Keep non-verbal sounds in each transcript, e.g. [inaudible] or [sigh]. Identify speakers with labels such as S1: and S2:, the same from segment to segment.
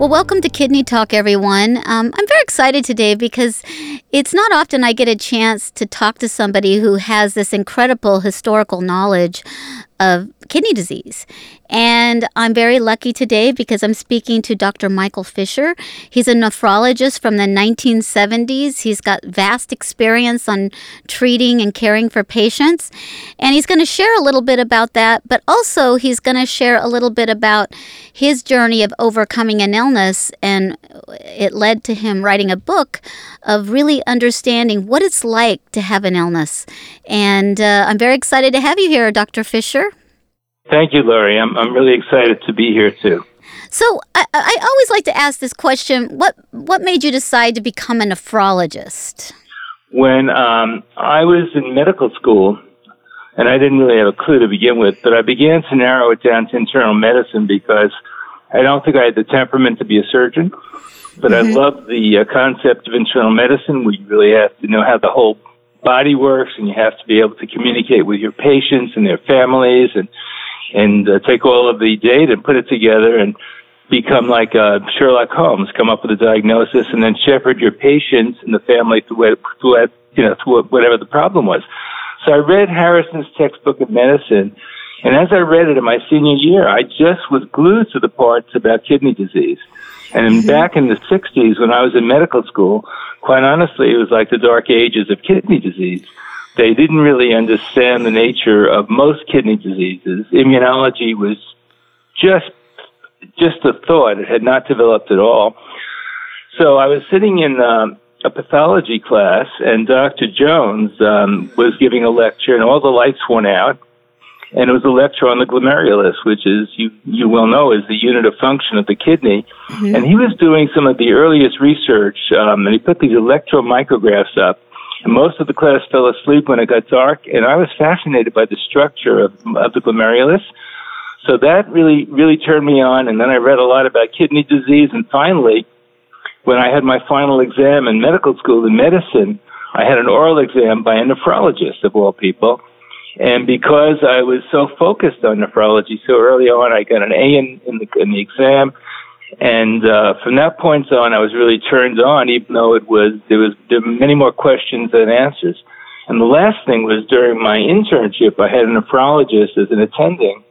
S1: Well, welcome to Kidney Talk, everyone. Um, I'm very excited today because it's not often I get a chance to talk to somebody who has this incredible historical knowledge of kidney disease. And I'm very lucky today because I'm speaking to Dr. Michael Fisher. He's a nephrologist from the 1970s. He's got vast experience on treating and caring for patients. And he's going to share a little bit about that, but also he's going to share a little bit about his journey of overcoming an illness. And it led to him writing a book of really understanding what it's like to have an illness. And uh, I'm very excited to have you here, Dr. Fisher.
S2: Thank you, Lori. I'm, I'm really excited to be here too.
S1: So I, I always like to ask this question: What what made you decide to become a nephrologist?
S2: When um, I was in medical school, and I didn't really have a clue to begin with, but I began to narrow it down to internal medicine because I don't think I had the temperament to be a surgeon. But mm-hmm. I love the uh, concept of internal medicine, where you really have to know how the whole body works, and you have to be able to communicate with your patients and their families, and and uh, take all of the data and put it together and become like uh, Sherlock Holmes, come up with a diagnosis, and then shepherd your patients and the family through, through you know through whatever the problem was. So I read Harrison's textbook of medicine, and as I read it in my senior year, I just was glued to the parts about kidney disease. And mm-hmm. back in the 60s, when I was in medical school, quite honestly, it was like the dark ages of kidney disease they didn't really understand the nature of most kidney diseases. Immunology was just just a thought; it had not developed at all. So I was sitting in um, a pathology class, and Dr. Jones um, was giving a lecture, and all the lights went out. And it was a lecture on the glomerulus, which is you you well know is the unit of function of the kidney. Mm-hmm. And he was doing some of the earliest research, um, and he put these electron micrographs up most of the class fell asleep when it got dark, and I was fascinated by the structure of, of the glomerulus. So that really, really turned me on. And then I read a lot about kidney disease. And finally, when I had my final exam in medical school in medicine, I had an oral exam by a nephrologist of all people. And because I was so focused on nephrology so early on, I got an A in, in, the, in the exam. And uh, from that point on, I was really turned on, even though it was there was there were many more questions than answers. And the last thing was during my internship, I had a nephrologist as an attending,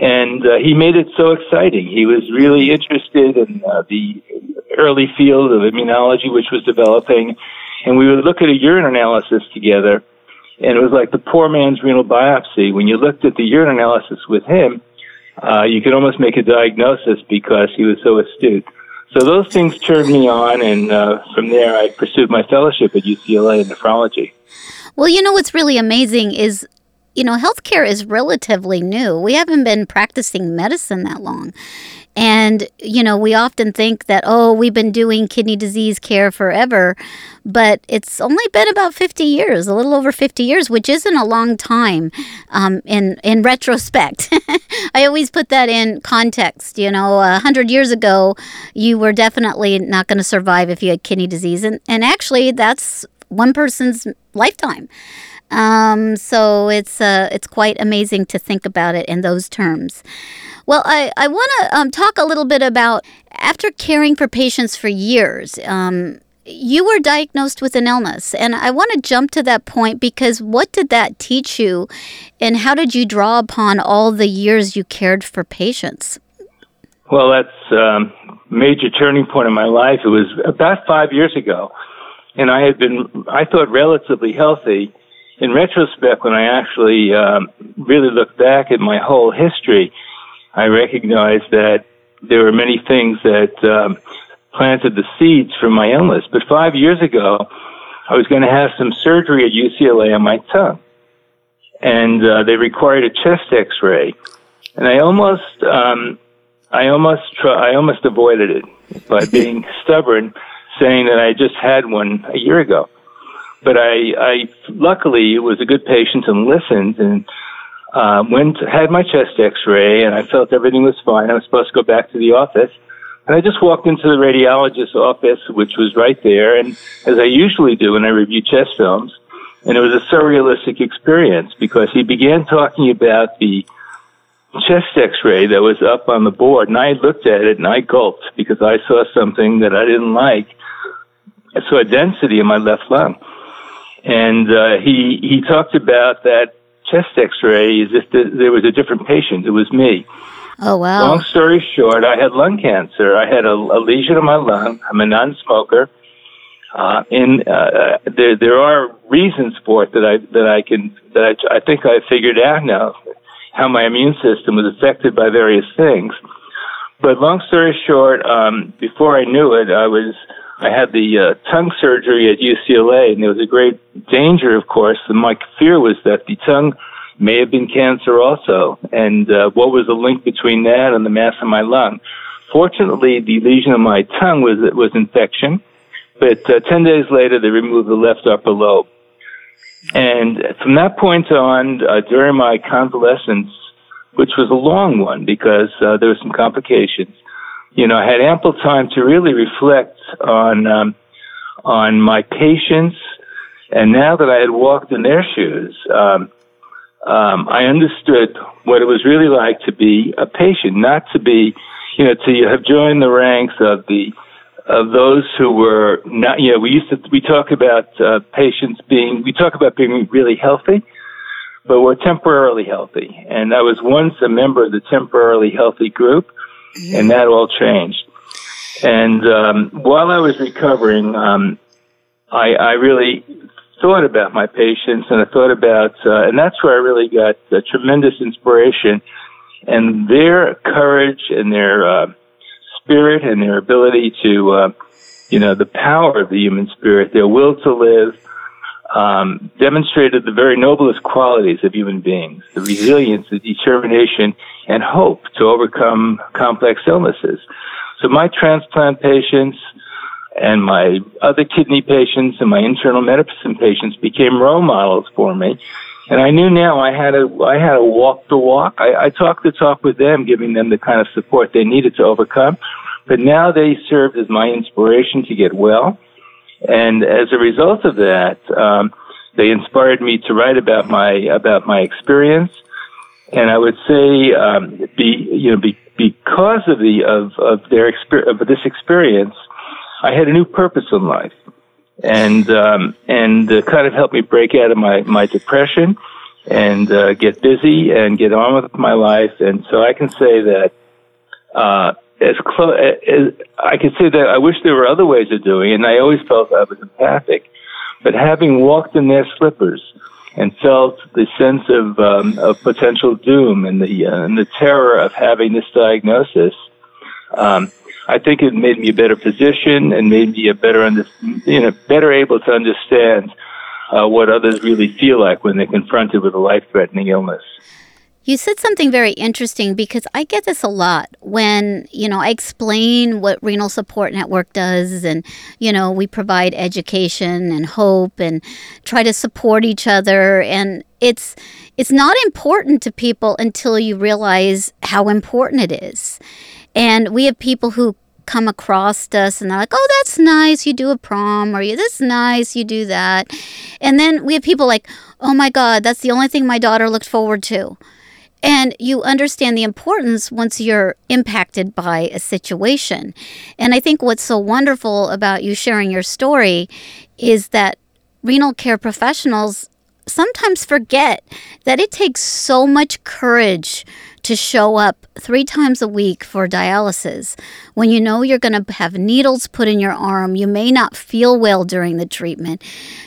S2: and uh, he made it so exciting. He was really interested in uh, the early field of immunology, which was developing, and we would look at a urine analysis together. And it was like the poor man's renal biopsy. When you looked at the urine analysis with him, uh, you could almost make a diagnosis because he was so astute. So those things turned me on, and uh, from there I pursued my fellowship at UCLA in nephrology.
S1: Well, you know what's really amazing is, you know, healthcare is relatively new. We haven't been practicing medicine that long. And, you know, we often think that, oh, we've been doing kidney disease care forever, but it's only been about 50 years, a little over 50 years, which isn't a long time um, in, in retrospect. [laughs] I always put that in context. You know, a 100 years ago, you were definitely not going to survive if you had kidney disease. And, and actually, that's one person's lifetime. Um, so it's uh, it's quite amazing to think about it in those terms. Well, I, I want to um, talk a little bit about after caring for patients for years. Um, you were diagnosed with an illness, and I want to jump to that point because what did that teach you, and how did you draw upon all the years you cared for patients?
S2: Well, that's a um, major turning point in my life. It was about five years ago, and I had been, I thought, relatively healthy. In retrospect, when I actually um, really look back at my whole history, I recognized that there were many things that um, planted the seeds for my illness. But five years ago, I was going to have some surgery at UCLA on my tongue, and uh, they required a chest X-ray, and I almost, um, I almost, try, I almost avoided it by [laughs] being stubborn, saying that I just had one a year ago. But I, I luckily was a good patient and listened and uh, went had my chest X-ray and I felt everything was fine. I was supposed to go back to the office, and I just walked into the radiologist's office, which was right there, and as I usually do when I review chest films, and it was a surrealistic experience because he began talking about the chest X-ray that was up on the board, and I looked at it and I gulped because I saw something that I didn't like. I saw a density in my left lung, and uh, he he talked about that chest X-ray as if there was a different patient. It was me.
S1: Oh wow!
S2: Long story short, I had lung cancer. I had a, a lesion in my lung. I'm a non-smoker. Uh, and uh, there there are reasons for it that I that I can that I, I think I figured out now how my immune system was affected by various things. But long story short, um, before I knew it, I was I had the uh, tongue surgery at UCLA, and there was a great danger, of course. And my fear was that the tongue may have been cancer also, and uh, what was the link between that and the mass in my lung? Fortunately, the lesion in my tongue was was infection, but uh, ten days later they removed the left upper lobe, and from that point on, uh, during my convalescence, which was a long one because uh, there were some complications, you know, I had ample time to really reflect on um, on my patients, and now that I had walked in their shoes, um, um, I understood what it was really like to be a patient, not to be, you know, to have joined the ranks of the of those who were not. You know, we used to we talk about uh, patients being we talk about being really healthy, but we're temporarily healthy, and I was once a member of the temporarily healthy group and that all changed. And um, while I was recovering, um, I, I really thought about my patients, and I thought about, uh, and that's where I really got a tremendous inspiration, and their courage and their uh, spirit and their ability to, uh, you know, the power of the human spirit, their will to live, um, demonstrated the very noblest qualities of human beings the resilience, the determination, and hope to overcome complex illnesses. So, my transplant patients and my other kidney patients and my internal medicine patients became role models for me. And I knew now I had a I had to walk the walk. I, I talked the talk with them, giving them the kind of support they needed to overcome. But now they served as my inspiration to get well and as a result of that, um, they inspired me to write about my about my experience. And I would say, um, be you know, be, because of the of of their exper- of this experience, I had a new purpose in life, and um, and uh, kind of helped me break out of my my depression and uh, get busy and get on with my life. And so I can say that uh, as close as I could say that I wish there were other ways of doing it, and I always felt I was empathic. But having walked in their slippers and felt the sense of um, of potential doom and the uh, and the terror of having this diagnosis, um, I think it made me a better physician and made me a better under, you know better able to understand uh, what others really feel like when they're confronted with a life threatening illness.
S1: You said something very interesting because I get this a lot when, you know, I explain what Renal Support Network does and, you know, we provide education and hope and try to support each other and it's it's not important to people until you realize how important it is. And we have people who come across us and they're like, oh, that's nice, you do a prom, or "You, that's nice, you do that. And then we have people like, oh my God, that's the only thing my daughter looked forward to. And you understand the importance once you're impacted by a situation. And I think what's so wonderful about you sharing your story is that renal care professionals sometimes forget that it takes so much courage to show up three times a week for dialysis when you know you're going to have needles put in your arm. You may not feel well during the treatment.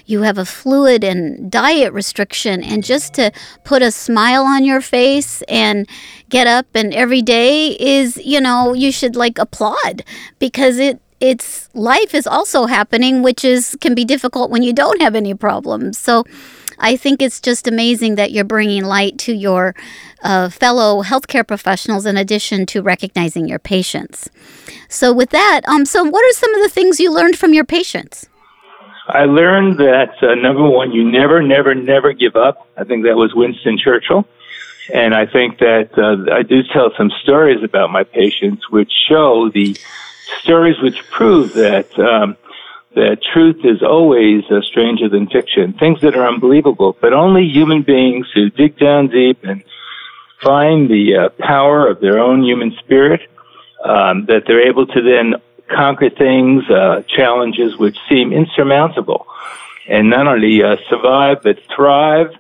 S1: You have a fluid and diet restriction, and just to put a smile on your face and get up and every day is, you know, you should like applaud because it it's life is also happening which is can be difficult when you don't have any problems so I think it's just amazing that you're bringing light to your uh, fellow healthcare professionals in addition to recognizing your patients. So, with that, um, so what are some of the things you learned from your patients?
S2: I learned that uh, number one, you never, never, never give up. I think that was Winston Churchill. And I think that uh, I do tell some stories about my patients which show the stories which prove that um, that truth is always uh, stranger than fiction. Things that are unbelievable, but only human beings who dig down deep and find the uh, power of their own human spirit um, that they're able to then conquer things, uh, challenges which seem insurmountable, and not only uh, survive but thrive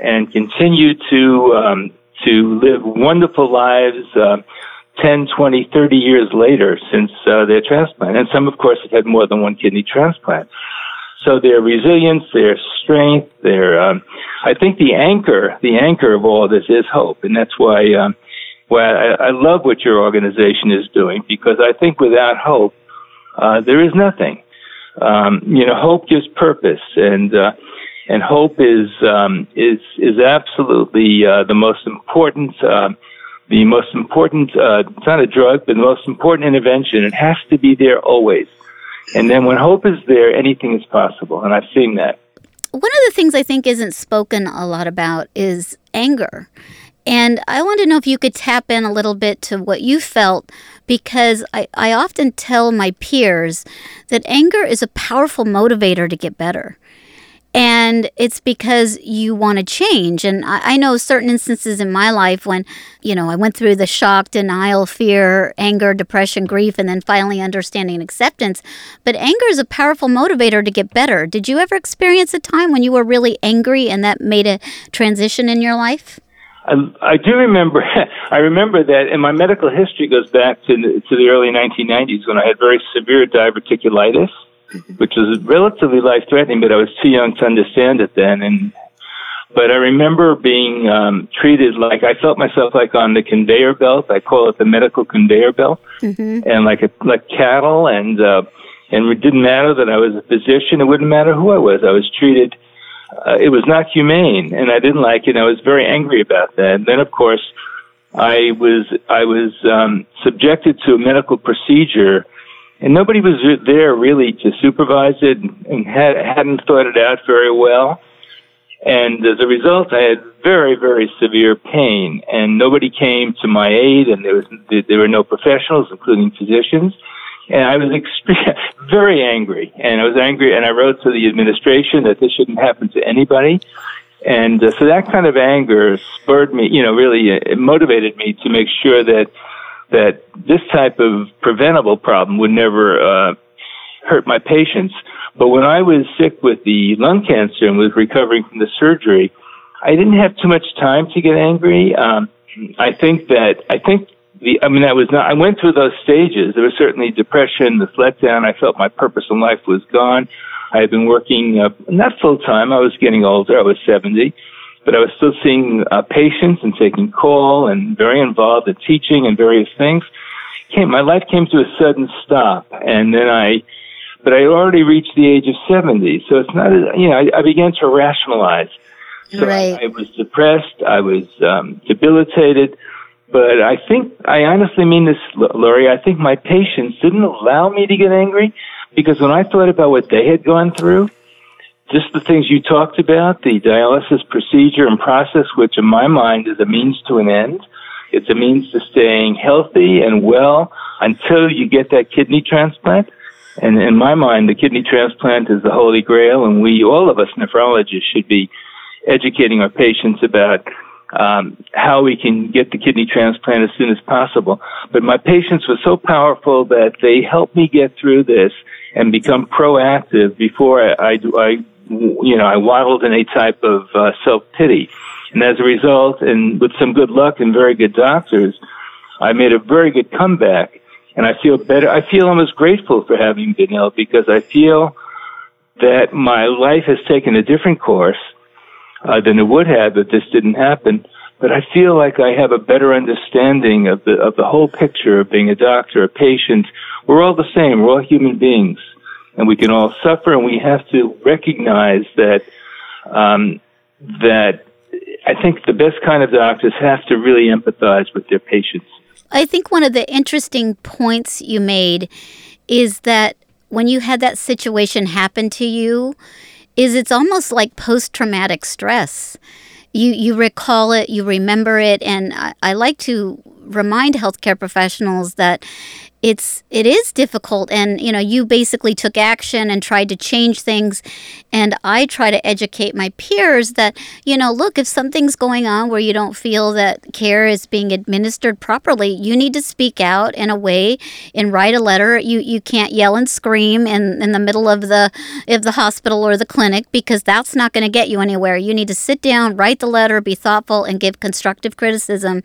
S2: and continue to um, to live wonderful lives. Uh, 10, 20, 30 years later since uh, their transplant. And some, of course, have had more than one kidney transplant. So their resilience, their strength, their, um, I think the anchor, the anchor of all this is hope. And that's why, um, why I, I love what your organization is doing because I think without hope, uh, there is nothing. Um, you know, hope gives purpose and, uh, and hope is um, is is absolutely uh, the most important uh, the most important uh, it's not a drug but the most important intervention. It has to be there always, and then when hope is there, anything is possible, and I've seen that.
S1: One of the things I think isn't spoken a lot about is anger. And I want to know if you could tap in a little bit to what you felt because I, I often tell my peers that anger is a powerful motivator to get better and it's because you want to change. And I, I, know certain instances in my life when, you know, I went through the shock, denial, fear, anger, depression, grief, and then finally understanding and acceptance. But anger is a powerful motivator to get better. Did you ever experience a time when you were really angry and that made a transition in your life?
S2: I, I do remember. [laughs] I remember that, and my medical history goes back to the, to the early 1990s when I had very severe diverticulitis which was relatively life threatening, but I was too young to understand it then. And but I remember being um, treated like I felt myself like on the conveyor belt. I call it the medical conveyor belt, mm-hmm. and like a, like cattle. And uh, and it didn't matter that I was a physician. It wouldn't matter who I was. I was treated. Uh, it was not humane, and I didn't like it. And I was very angry about that. And then, of course, I was I was um, subjected to a medical procedure and nobody was there really to supervise it and had, hadn't thought it out very well. And as a result, I had very, very severe pain, and nobody came to my aid, and there was there were no professionals, including physicians. And I was extreme, [laughs] very angry, and I was angry, and I wrote to the administration that this shouldn't happen to anybody. And uh, so that kind of anger spurred me, you know, really uh, motivated me to make sure that that this type of preventable problem would never uh, hurt my patients. But when I was sick with the lung cancer and was recovering from the surgery, I didn't have too much time to get angry. Um, I think that I think the I mean that was not. I went through those stages. There was certainly depression, this letdown. I felt my purpose in life was gone. I had been working uh, not full time. I was getting older. I was seventy but I was still seeing uh, patients and taking call and very involved in teaching and various things. Came, my life came to a sudden stop, and then I, but I already reached the age of seventy, so it's not, you know, I, I began to rationalize. So
S1: right.
S2: I, I was depressed. I was um, debilitated. But I think, I honestly mean this, Lori, I think my patients didn't allow me to get angry because when I thought about what they had gone through, just the things you talked about, the dialysis procedure and process, which in my mind is a means to an end. It's a means to staying healthy and well until you get that kidney transplant. And in my mind, the kidney transplant is the holy grail, and we, all of us nephrologists, should be educating our patients about um, how we can get the kidney transplant as soon as possible. But my patients were so powerful that they helped me get through this and become proactive before I, I, I you know, I waddled in a type of uh, self pity. And as a result, and with some good luck and very good doctors, I made a very good comeback. And I feel better. I feel almost grateful for having been ill because I feel that my life has taken a different course uh, than it would have if this didn't happen. But I feel like I have a better understanding of the of the whole picture of being a doctor, a patient. We're all the same. We're all human beings and we can all suffer, and we have to recognize that um, that I think the best kind of doctors have to really empathize with their patients.
S1: I think one of the interesting points you made is that when you had that situation happen to you is it's almost like post traumatic stress. You you recall it, you remember it, and I, I like to remind healthcare professionals that it's it is difficult and you know you basically took action and tried to change things. And i try to educate my peers that you know look if something's going on where you don't feel that care is being administered properly you need to speak out in a way and write a letter. You you can't yell and scream in in the middle of the of the hospital or the clinic because that's not going to get you anywhere. You need to sit down write the letter be thoughtful and give constructive criticism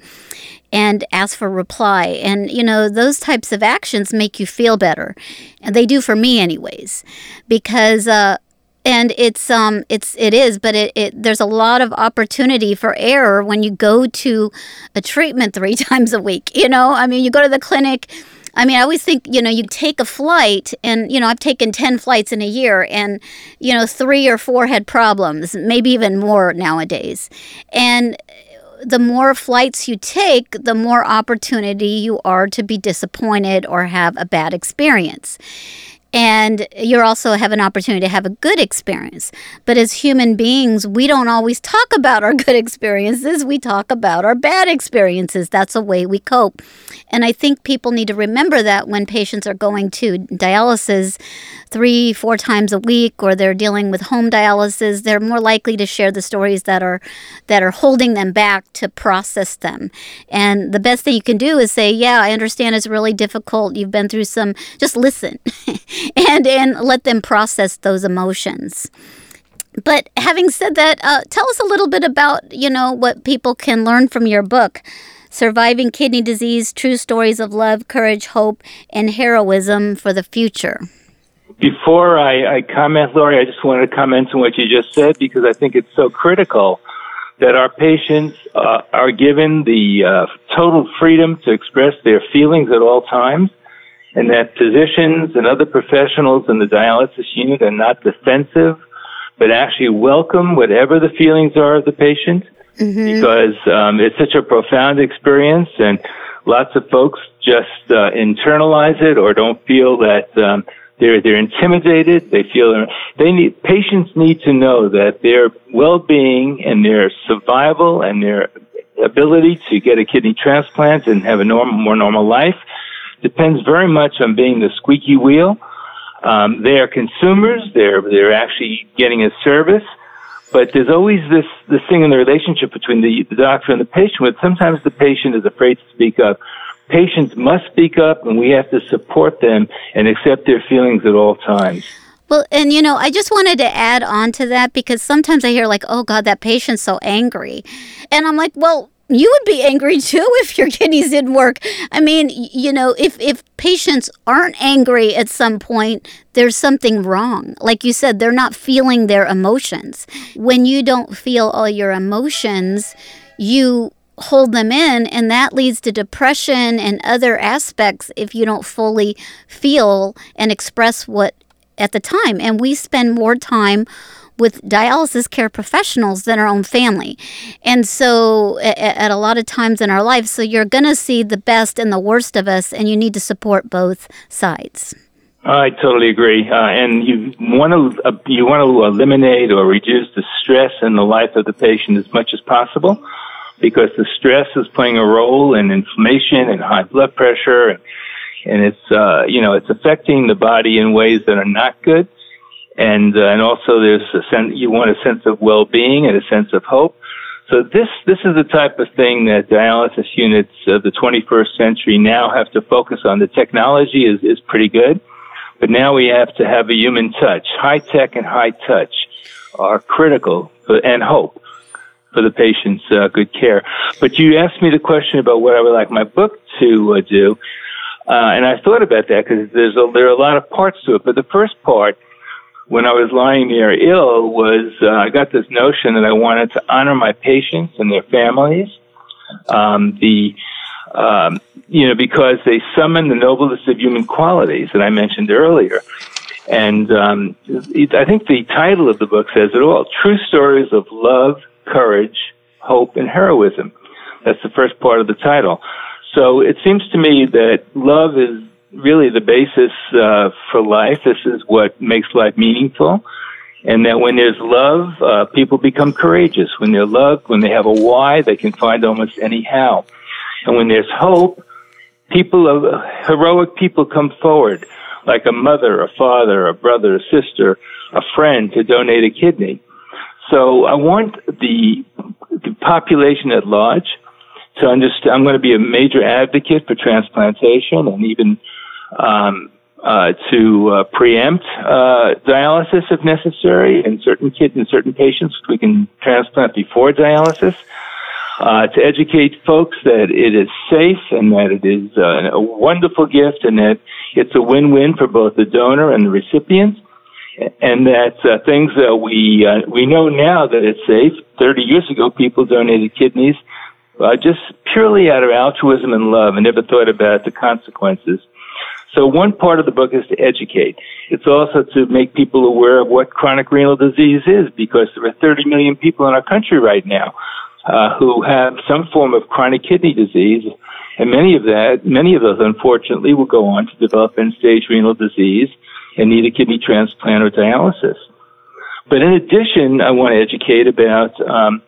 S1: and ask for reply. And, you know, those types of actions make you feel better. And they do for me, anyways, because, uh, and it's um it's it is but it, it there's a lot of opportunity for error when you go to a treatment three [laughs] times a week you know i mean you go to the clinic I mean, I always think, you know, you take a flight, and, you know, I've taken 10 flights in a year, and, you know, three or four had problems, maybe even more nowadays. And the more flights you take, the more opportunity you are to be disappointed or have a bad experience and you also have an opportunity to have a good experience. But as human beings, we don't always talk about our good experiences. We talk about our bad experiences. That's a way we cope. And I think people need to remember that when patients are going to dialysis three, four times a week, or they're dealing with home dialysis, they're more likely to share the stories that are that are holding them back to process them. And the best thing you can do is say, "Yeah, I understand it's really difficult. You've been through some. Just listen." [laughs] [laughs] and and let them process those emotions. But having said that, uh, tell us a little bit about you know what people can learn from your book, "Surviving Kidney Disease: True Stories of Love, Courage, Hope, and Heroism for the Future."
S2: Before I, I comment, Lori, I just wanted to comment on what you just said because I think it's so critical that our patients uh, are given the uh, total freedom to express their feelings at all times and that physicians and other professionals in the dialysis unit are not defensive, but actually welcome whatever the feelings are of the patient, mm-hmm. because um, it's such a profound experience, and lots of folks just uh, internalize it or don't feel that. Um, they're they're intimidated. They feel they need patients need to know that their well-being and their survival and their ability to get a kidney transplant and have a normal, more normal life depends very much on being the squeaky wheel. Um, they are consumers. They're they're actually getting a service, but there's always this this thing in the relationship between the, the doctor and the patient. Where sometimes the patient is afraid to speak up. Patients must speak up, and we have to support them and accept their feelings at all times.
S1: Well, and you know, I just wanted to add on to that because sometimes I hear like, "Oh God, that patient's so angry," and I'm like, "Well." You would be angry [laughs] too if your kidneys didn't work. I mean, you know, if if patients aren't angry at some point, there's something wrong. Like you said, they're not feeling their emotions. When you don't feel all your emotions, you hold them in and that leads to depression and other aspects if you don't fully feel and express what at the time. And we spend more time with dialysis care professionals than our own family. And so, at, at a lot of times in our lives, so you're going to see the best and the worst of us, and you need to support both sides.
S2: I totally agree, uh, and you want to uh, you want to eliminate or reduce the stress in the life of the patient as much as possible, because the stress is playing a role in inflammation and high blood pressure, and, and it's uh, you know it's affecting the body in ways that are not good and uh, and also there's a sense you want a sense of well-being and a sense of hope. So this this is the type of thing that dialysis units of the 21st century now have to focus on. The technology is is pretty good, but now we have to have a human touch. High tech and high touch are critical for, and hope for the patient's uh, good care. But you asked me the question about what I would like my book to uh, do, uh, and I thought about that because there's a, there are a lot of parts to it. But the first part when I was lying there ill was uh, I got this notion that I wanted to honor my patients and their families. Um, the um, you know because they summon the noblest of human qualities that I mentioned earlier. And um, I think the title of the book says it all: true stories of love, courage, hope, and heroism. That's the first part of the title. So it seems to me that love is really the basis uh, for life. This is what makes life meaningful. And that when there's love, uh, people become courageous. When they're loved, when they have a why, they can find almost any how. And when there's hope, people, uh, heroic people come forward, like a mother, a father, a brother, a sister, a friend to donate a kidney. So I want the, the population at large to understand. I'm going to be a major advocate for transplantation and even um, uh, to uh, preempt uh, dialysis if necessary. In certain kids, in certain patients, we can transplant before dialysis. Uh, to educate folks that it is safe and that it is uh, a wonderful gift and that it's a win-win for both the donor and the recipient and that uh, things that we we know now that it's safe. Thirty years ago, people donated kidneys just purely out of altruism and love, and never thought about the consequences. So one part of the book is to educate. It's also to make people aware of what chronic renal disease is because there are 30 million people in our country right now uh, who have some form of chronic kidney disease. And many of that, many of those unfortunately will go on to develop end-stage renal disease and need a kidney transplant or dialysis. But in addition, I want to educate about, um,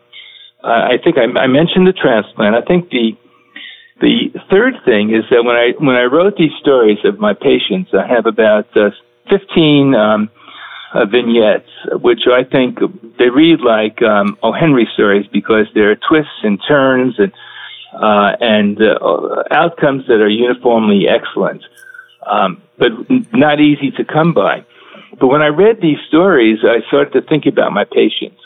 S2: I think I, I mentioned the transplant. I think the the third thing is that when I when I wrote these stories of my patients, I have about uh, 15 um, uh, vignettes, which I think they read like um, O. Henry stories because there are twists and turns and uh, and uh, outcomes that are uniformly excellent, um, but not easy to come by. But when I read these stories, I started to think about my patients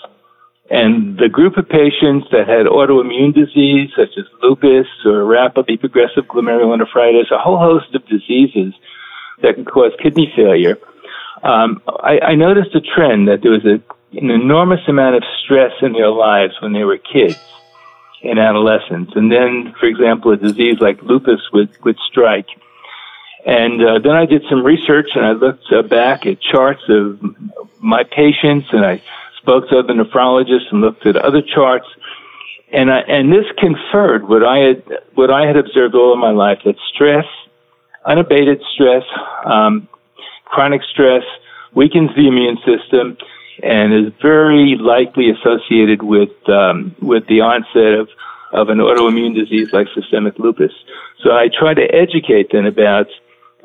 S2: and the group of patients that had autoimmune disease, such as lupus or rapidly progressive glomerulonephritis, a whole host of diseases that can cause kidney failure, um, I, I noticed a trend that there was a, an enormous amount of stress in their lives when they were kids and adolescents. And then, for example, a disease like lupus would, would strike. And uh, then I did some research and I looked uh, back at charts of my patients and I spoke to other nephrologists and looked at other charts. And I, and this conferred what I had, what I had observed all of my life, that stress, unabated stress, um, chronic stress weakens the immune system and is very likely associated with, um, with the onset of, of an autoimmune disease like systemic lupus. So I try to educate them about,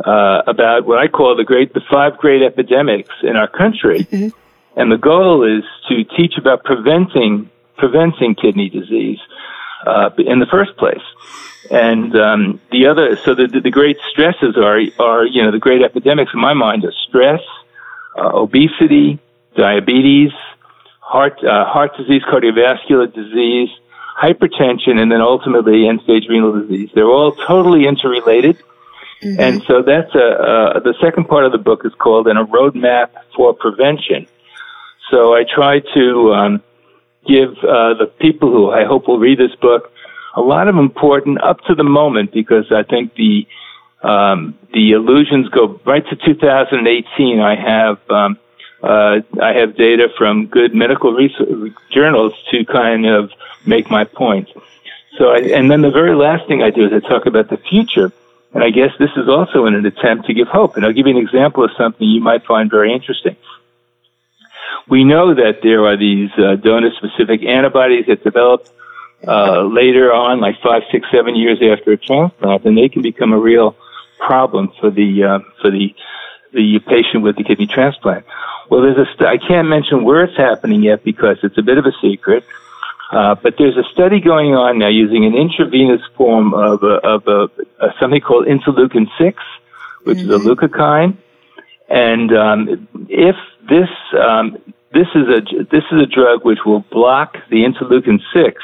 S2: uh, about what I call the great, the five great epidemics in our country. [laughs] And the goal is to teach about preventing preventing kidney disease uh, in the first place. And um, the other, so the, the great stresses are are you know the great epidemics in my mind are stress, uh, obesity, diabetes, heart uh, heart disease, cardiovascular disease, hypertension, and then ultimately end-stage renal disease. They're all totally interrelated. Mm-hmm. And so that's a, uh, the second part of the book is called "In a Roadmap for Prevention." So I try to um, give uh, the people who I hope will read this book a lot of important up to the moment because I think the um, the illusions go right to 2018. I have um, uh, I have data from good medical research journals to kind of make my point. So, I, and then the very last thing I do is I talk about the future. And I guess this is also in an attempt to give hope. And I'll give you an example of something you might find very interesting. We know that there are these uh, donor-specific antibodies that develop uh, later on, like five, six, seven years after a transplant, and they can become a real problem for the uh, for the the patient with the kidney transplant. Well, there's a st- I can't mention where it's happening yet because it's a bit of a secret. Uh, but there's a study going on now using an intravenous form of, a, of a, a something called interleukin 6, which mm-hmm. is a mm-hmm. leukocyte. And um, if this um, this is a this is a drug which will block the interleukin six,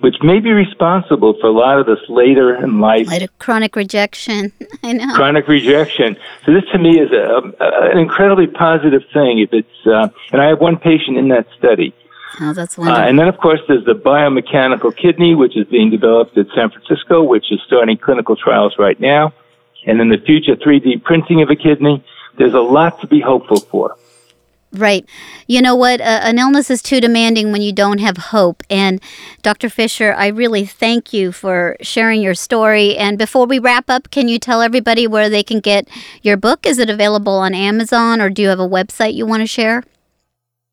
S2: which may be responsible for a lot of this later in life
S1: later chronic rejection. [laughs] I know
S2: chronic rejection. So this to me is a, a, an incredibly positive thing. If it's uh, and I have one patient in that study.
S1: Oh, that's wonderful.
S2: Uh, and then, of course, there's the biomechanical kidney, which is being developed at San Francisco, which is starting clinical trials right now. And in the future, 3D printing of a kidney. There's a lot to be hopeful for.
S1: Right. You know what? Uh, an illness is too demanding when you don't have hope. And Dr. Fisher, I really thank you for sharing your story. And before we wrap up, can you tell everybody where they can get your book? Is it available on Amazon or do you have a website you want to share?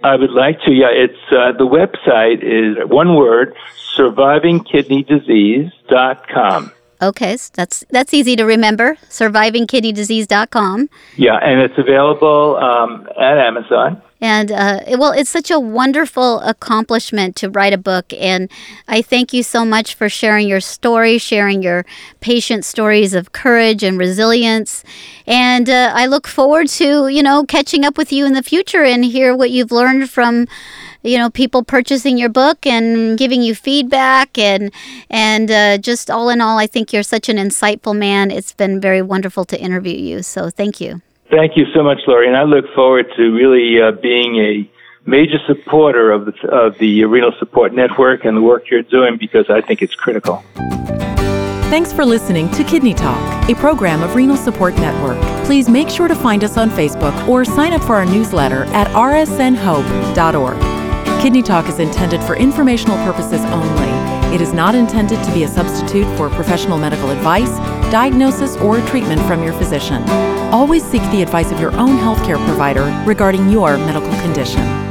S2: I would like to. Yeah, it's uh, the website is one word: survivingkidneydisease.com.
S1: Okay, so that's that's easy to remember. Survivingkidneydisease.com.
S2: Yeah, and it's available um, at Amazon.
S1: And uh, well, it's such a wonderful accomplishment to write a book. And I thank you so much for sharing your story, sharing your patient stories of courage and resilience. And uh, I look forward to you know catching up with you in the future and hear what you've learned from you know people purchasing your book and giving you feedback and and uh, just all in all i think you're such an insightful man it's been very wonderful to interview you so thank you
S2: thank you so much Lori, and i look forward to really uh, being a major supporter of the, of the renal support network and the work you're doing because i think it's critical
S3: Thanks for listening to Kidney Talk, a program of Renal Support Network. Please make sure to find us on Facebook or sign up for our newsletter at rsnhope.org. Kidney Talk is intended for informational purposes only. It is not intended to be a substitute for professional medical advice, diagnosis, or treatment from your physician. Always seek the advice of your own healthcare provider regarding your medical condition.